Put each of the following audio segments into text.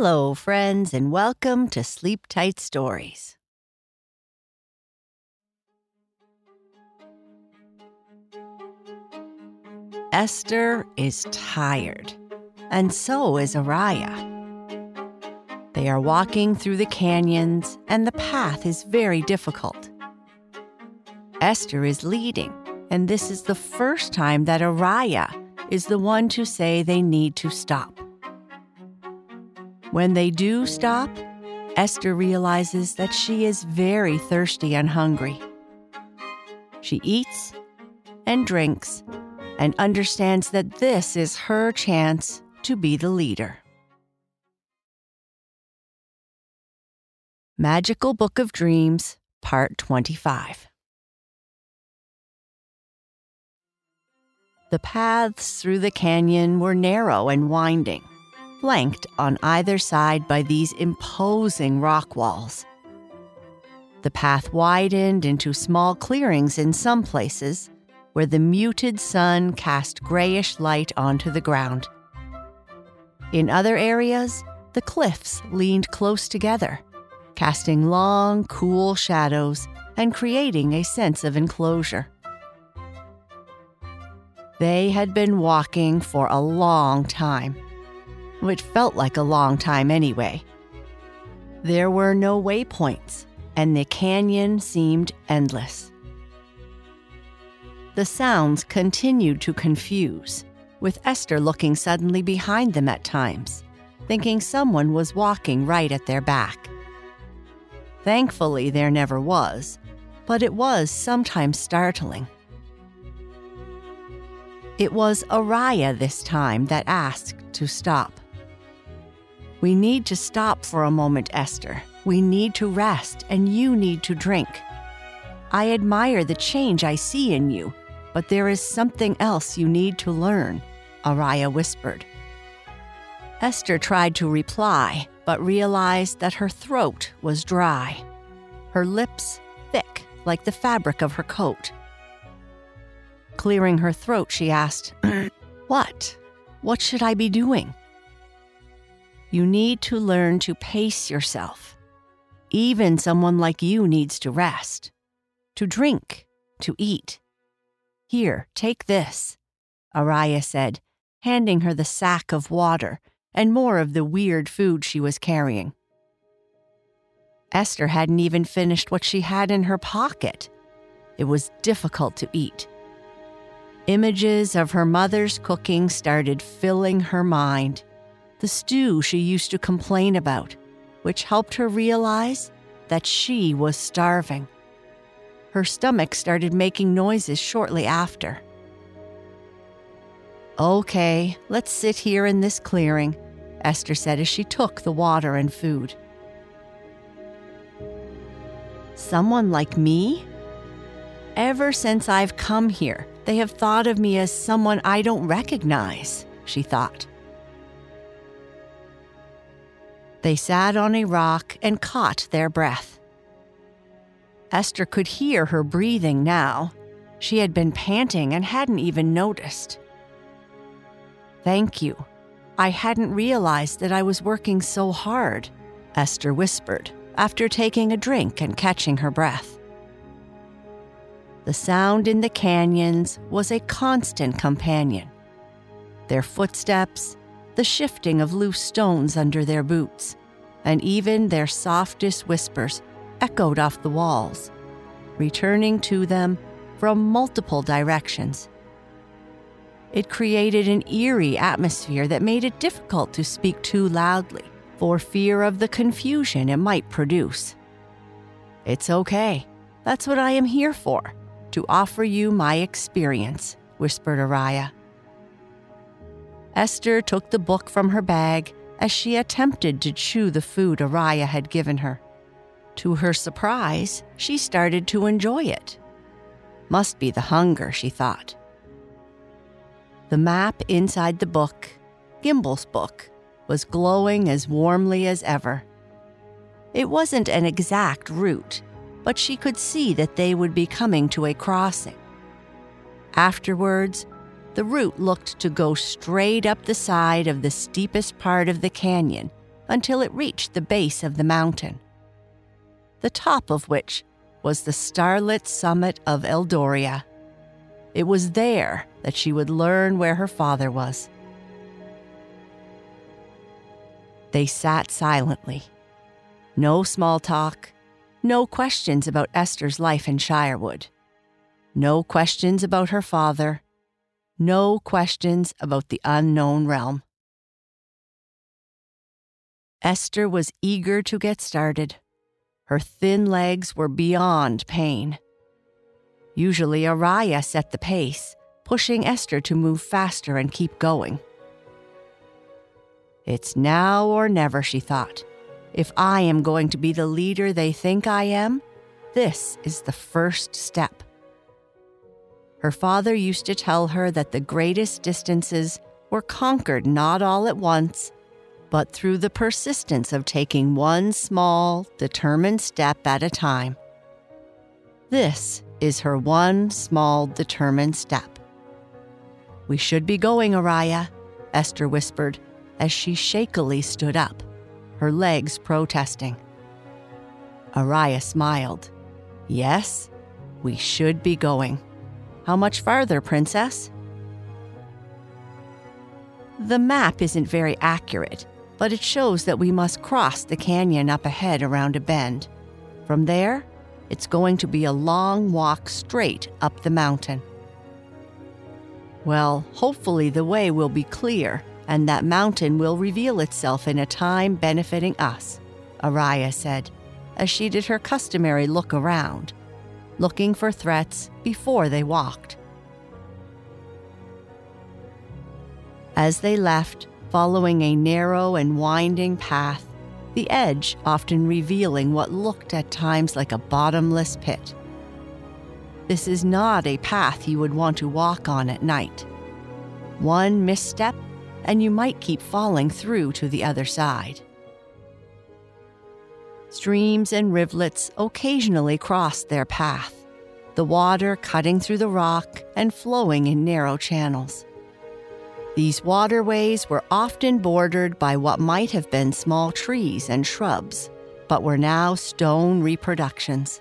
Hello, friends, and welcome to Sleep Tight Stories. Ester is tired, and so is Araya. They are walking through the canyons, and the path is very difficult. Ester is leading, and this is the first time that Araya is the one to say they need to stop. When they do stop, Ester realizes that she is very thirsty and hungry. She eats and drinks and understands that this is her chance to be the leader. Magical Book of Dreams, Part 25. The paths through the canyon were narrow and winding, flanked on either side by these imposing rock walls. The path widened into small clearings in some places where the muted sun cast grayish light onto the ground. In other areas, the cliffs leaned close together, casting long, cool shadows and creating a sense of enclosure. They had been walking for a long time, which felt like a long time anyway. There were no waypoints, and the canyon seemed endless. The sounds continued to confuse, with Ester looking suddenly behind them at times, thinking someone was walking right at their back. Thankfully, there never was, but it was sometimes startling. It was Araya this time that asked to stop. We need to stop for a moment, Ester. We need to rest, and you need to drink. I admire the change I see in you, but there is something else you need to learn, Araya whispered. Ester tried to reply, but realized that her throat was dry, her lips thick like the fabric of her coat. Clearing her throat, she asked, What? What should I be doing? You need to learn to pace yourself. Even someone like you needs to rest, to drink, to eat. Here, take this, Araya said, handing her the sack of water and more of the weird food she was carrying. Ester hadn't even finished what she had in her pocket. It was difficult to eat. Images of her mother's cooking started filling her mind. The stew she used to complain about, which helped her realize that she was starving. Her stomach started making noises shortly after. Okay, let's sit here in this clearing, Ester said as she took the water and food. Someone like me? Ever since I've come here, they have thought of me as someone I don't recognize, she thought. They sat on a rock and caught their breath. Ester could hear her breathing now. She had been panting and hadn't even noticed. Thank you. I hadn't realized that I was working so hard, Ester whispered after taking a drink and catching her breath. The sound in the canyons was a constant companion. Their footsteps, the shifting of loose stones under their boots, and even their softest whispers echoed off the walls, returning to them from multiple directions. It created an eerie atmosphere that made it difficult to speak too loudly for fear of the confusion it might produce. It's okay. That's what I am here for to offer you my experience, whispered Araya. Ester took the book from her bag as she attempted to chew the food Araya had given her. To her surprise, she started to enjoy it. Must be the hunger, she thought. The map inside the book, Gimbel's book, was glowing as warmly as ever. It wasn't an exact route, but she could see that they would be coming to a crossing. Afterwards, the route looked to go straight up the side of the steepest part of the canyon until it reached the base of the mountain, the top of which was the starlit summit of Eldoria. It was there that she would learn where her father was. They sat silently. No small talk, no questions about Ester's life in Shirewood, no questions about her father, no questions about the unknown realm. Ester was eager to get started. Her thin legs were beyond pain. Usually, Araya set the pace, pushing Ester to move faster and keep going. It's now or never, she thought. If I am going to be the leader they think I am, this is the first step. Her father used to tell her that the greatest distances were conquered not all at once, but through the persistence of taking one small, determined step at a time. This is her one small, determined step. We should be going, Araya, Ester whispered as she shakily stood up, her legs protesting. Araya smiled. Yes, we should be going. How much farther, Princess? The map isn't very accurate, but it shows that we must cross the canyon up ahead around a bend. From there, it's going to be a long walk straight up the mountain. Well, hopefully the way will be clear and that mountain will reveal itself in a time benefiting us, Araya said, as she did her customary look around looking for threats before they walked. As they left, following a narrow and winding path, the edge often revealing what looked at times like a bottomless pit. This is not a path you would want to walk on at night. One misstep, and you might keep falling through to the other side. Streams and rivulets occasionally crossed their path, the water cutting through the rock and flowing in narrow channels. These waterways were often bordered by what might have been small trees and shrubs, but were now stone reproductions.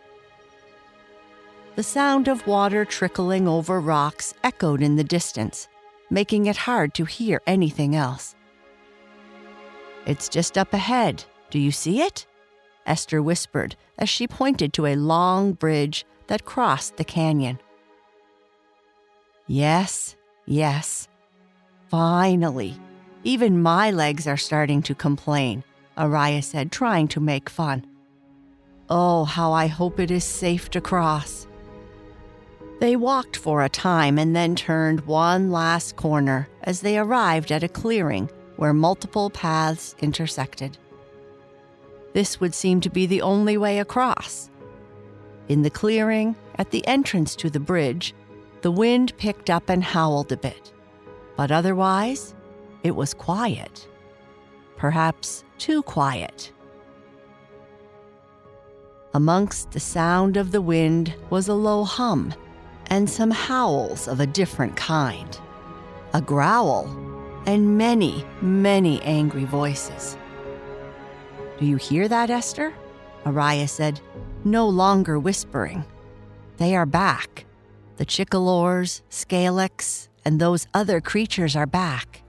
The sound of water trickling over rocks echoed in the distance, making it hard to hear anything else. It's just up ahead. Do you see it? Ester whispered as she pointed to a long bridge that crossed the canyon. Yes, yes. Finally. Even my legs are starting to complain, Araya said, trying to make fun. Oh, how I hope it is safe to cross. They walked for a time and then turned one last corner as they arrived at a clearing where multiple paths intersected. This would seem to be the only way across. In the clearing, at the entrance to the bridge, the wind picked up and howled a bit. But otherwise, it was quiet. Perhaps too quiet. Amongst the sound of the wind was a low hum and some howls of a different kind, a growl, and many, many angry voices. Do you hear that, Ester? Araya said, no longer whispering. They are back. The Chickalors, Scalex, and those other creatures are back.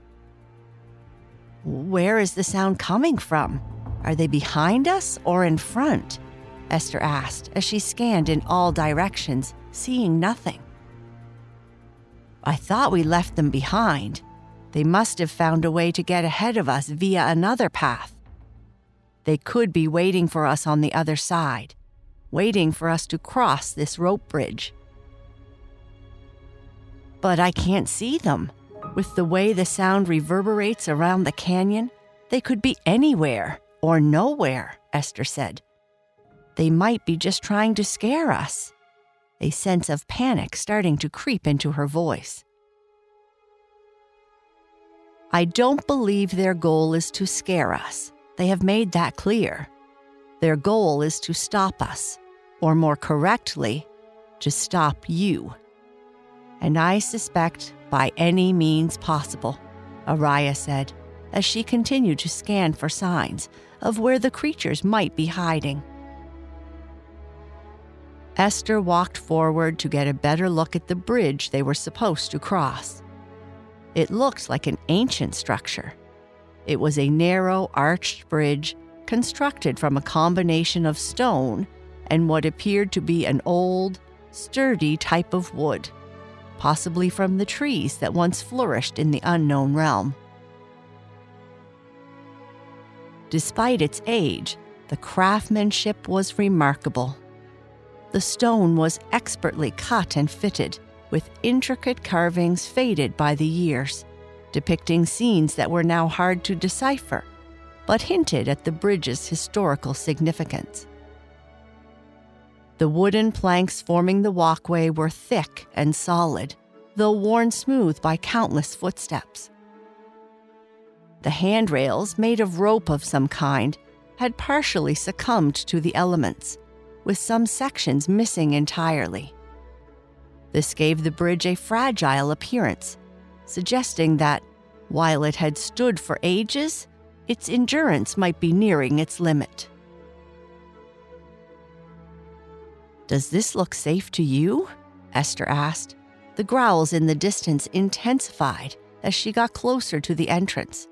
Where is the sound coming from? Are they behind us or in front? Ester asked as she scanned in all directions, seeing nothing. I thought we left them behind. They must have found a way to get ahead of us via another path. They could be waiting for us on the other side, waiting for us to cross this rope bridge. But I can't see them. With the way the sound reverberates around the canyon, they could be anywhere or nowhere, Ester said. They might be just trying to scare us. A sense of panic starting to creep into her voice. I don't believe their goal is to scare us. They have made that clear. Their goal is to stop us, or more correctly, to stop you. And I suspect by any means possible, Araya said, as she continued to scan for signs of where the creatures might be hiding. Ester walked forward to get a better look at the bridge they were supposed to cross. It looked like an ancient structure. It was a narrow, arched bridge constructed from a combination of stone and what appeared to be an old, sturdy type of wood, possibly from the trees that once flourished in the unknown realm. Despite its age, the craftsmanship was remarkable. The stone was expertly cut and fitted, with intricate carvings faded by the years, depicting scenes that were now hard to decipher, but hinted at the bridge's historical significance. The wooden planks forming the walkway were thick and solid, though worn smooth by countless footsteps. The handrails, made of rope of some kind, had partially succumbed to the elements, with some sections missing entirely. This gave the bridge a fragile appearance, suggesting that, while it had stood for ages, its endurance might be nearing its limit. Does this look safe to you? Ester asked. The growls in the distance intensified as she got closer to the entrance.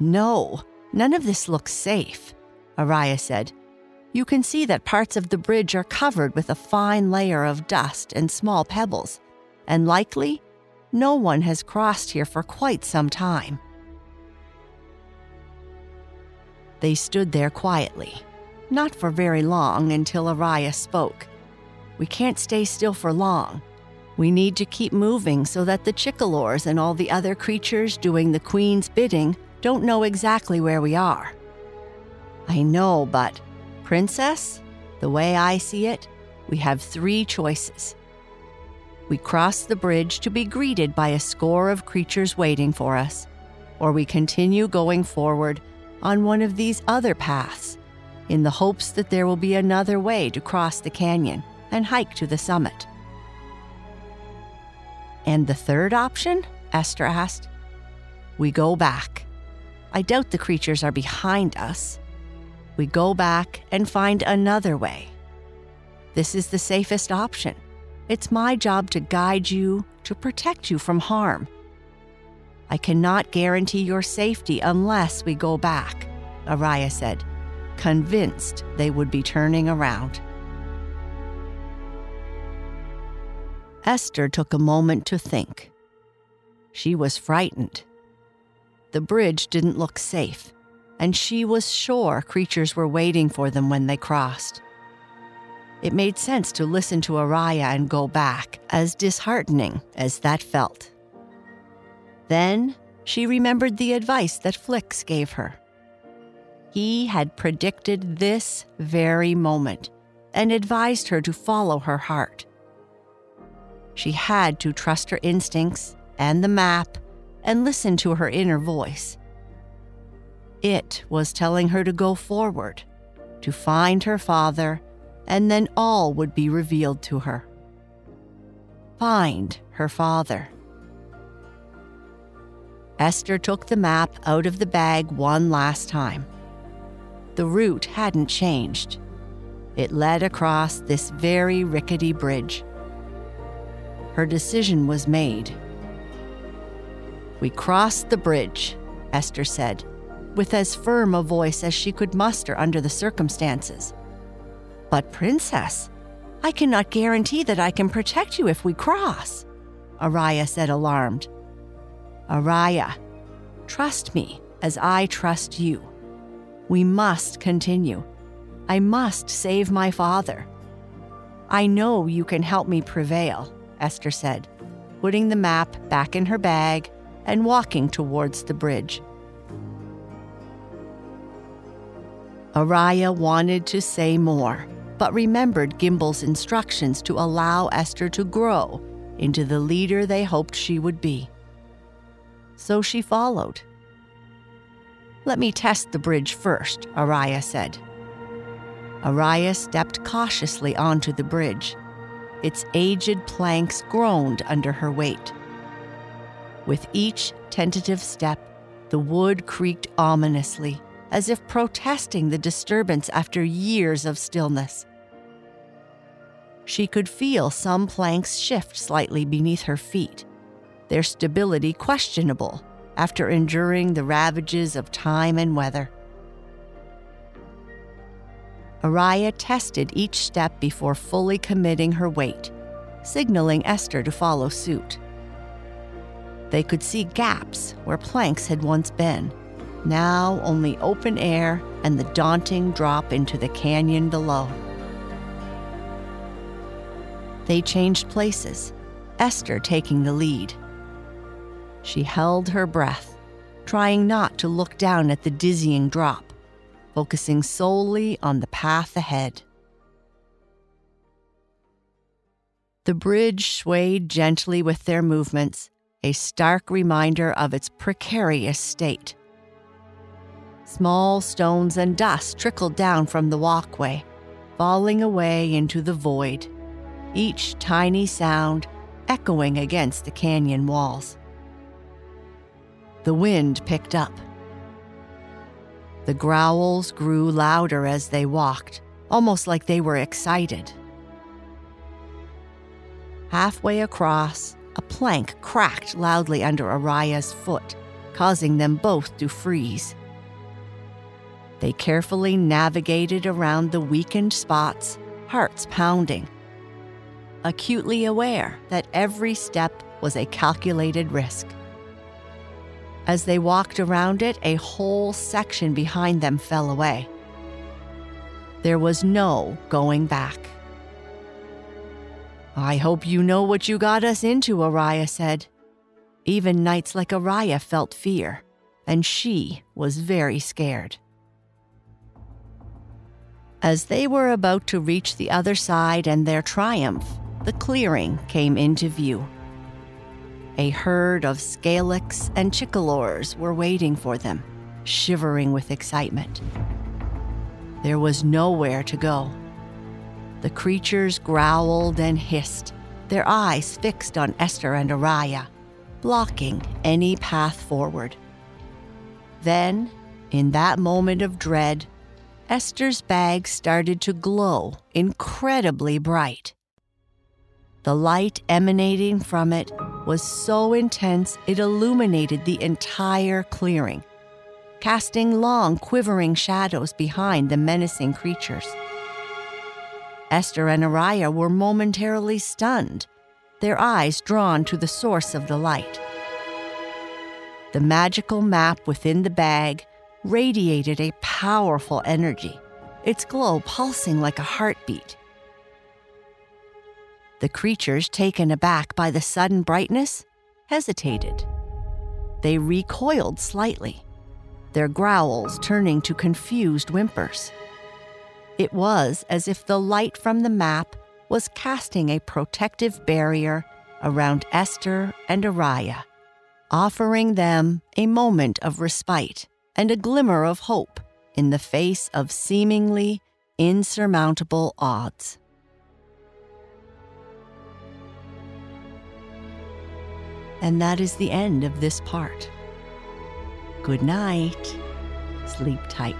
No, none of this looks safe, Araya said. You can see that parts of the bridge are covered with a fine layer of dust and small pebbles, and likely, no one has crossed here for quite some time. They stood there quietly, not for very long until Araya spoke. We can't stay still for long. We need to keep moving so that the Chickalors and all the other creatures doing the Queen's bidding don't know exactly where we are. I know, but, Princess, the way I see it, we have three choices. We cross the bridge to be greeted by a score of creatures waiting for us, or we continue going forward on one of these other paths in the hopes that there will be another way to cross the canyon and hike to the summit. And the third option? Ester asked. We go back. I doubt the creatures are behind us. We go back and find another way. This is the safest option. It's my job to guide you, to protect you from harm. I cannot guarantee your safety unless we go back, Araya said, convinced they would be turning around. Ester took a moment to think. She was frightened. The bridge didn't look safe, and she was sure creatures were waiting for them when they crossed. It made sense to listen to Araya and go back, as disheartening as that felt. Then she remembered the advice that Flix gave her. He had predicted this very moment and advised her to follow her heart. She had to trust her instincts and the map and listen to her inner voice. It was telling her to go forward, to find her father, and then all would be revealed to her. Find her father. Ester took the map out of the bag one last time. The route hadn't changed. It led across this very rickety bridge. Her decision was made. We crossed the bridge, Ester said, with as firm a voice as she could muster under the circumstances. But, Princess, I cannot guarantee that I can protect you if we cross, Araya said, alarmed. Araya, trust me as I trust you. We must continue. I must save my father. I know you can help me prevail, Ester said, putting the map back in her bag and walking towards the bridge. Araya wanted to say more, but remembered Gimble's instructions to allow Ester to grow into the leader they hoped she would be. So she followed. Let me test the bridge first, Araya said. Araya stepped cautiously onto the bridge. Its aged planks groaned under her weight. With each tentative step, The wood creaked ominously, as if protesting the disturbance after years of stillness. She could feel some planks shift slightly beneath her feet, their stability questionable after enduring the ravages of time and weather. Araya tested each step before fully committing her weight, signaling Ester to follow suit. They could see gaps where planks had once been, now only open air and the daunting drop into the canyon below. They changed places, Ester taking the lead. She held her breath, trying not to look down at the dizzying drop focusing solely on the path ahead. The bridge swayed gently with their movements, a stark reminder of its precarious state. Small stones and dust trickled down from the walkway, falling away into the void, each tiny sound echoing against the canyon walls. The wind picked up the growls grew louder as they walked, almost like they were excited. Halfway across, a plank cracked loudly under Araya's foot, causing them both to freeze. They carefully navigated around the weakened spots, hearts pounding, acutely aware that every step was a calculated risk. As they walked around it, a whole section behind them fell away. There was no going back. I hope you know what you got us into, Araya said. Even knights like Araya felt fear, and she was very scared. As they were about to reach the other side and their triumph, the clearing came into view. A herd of Skalix and Chickalors were waiting for them, shivering with excitement. There was nowhere to go. The creatures growled and hissed, their eyes fixed on Ester and Araya, blocking any path forward. Then, in that moment of dread, Ester's bag started to glow incredibly bright. The light emanating from it was so intense it illuminated the entire clearing, casting long, quivering shadows behind the menacing creatures. Ester and Araya were momentarily stunned, their eyes drawn to the source of the light. The magical map within the bag radiated a powerful energy, its glow pulsing like a heartbeat. The creatures, taken aback by the sudden brightness, hesitated. They recoiled slightly, their growls turning to confused whimpers. It was as if the light from the map was casting a protective barrier around Ester and Araya, offering them a moment of respite and a glimmer of hope in the face of seemingly insurmountable odds. And that is the end of this part. Good night. Sleep tight.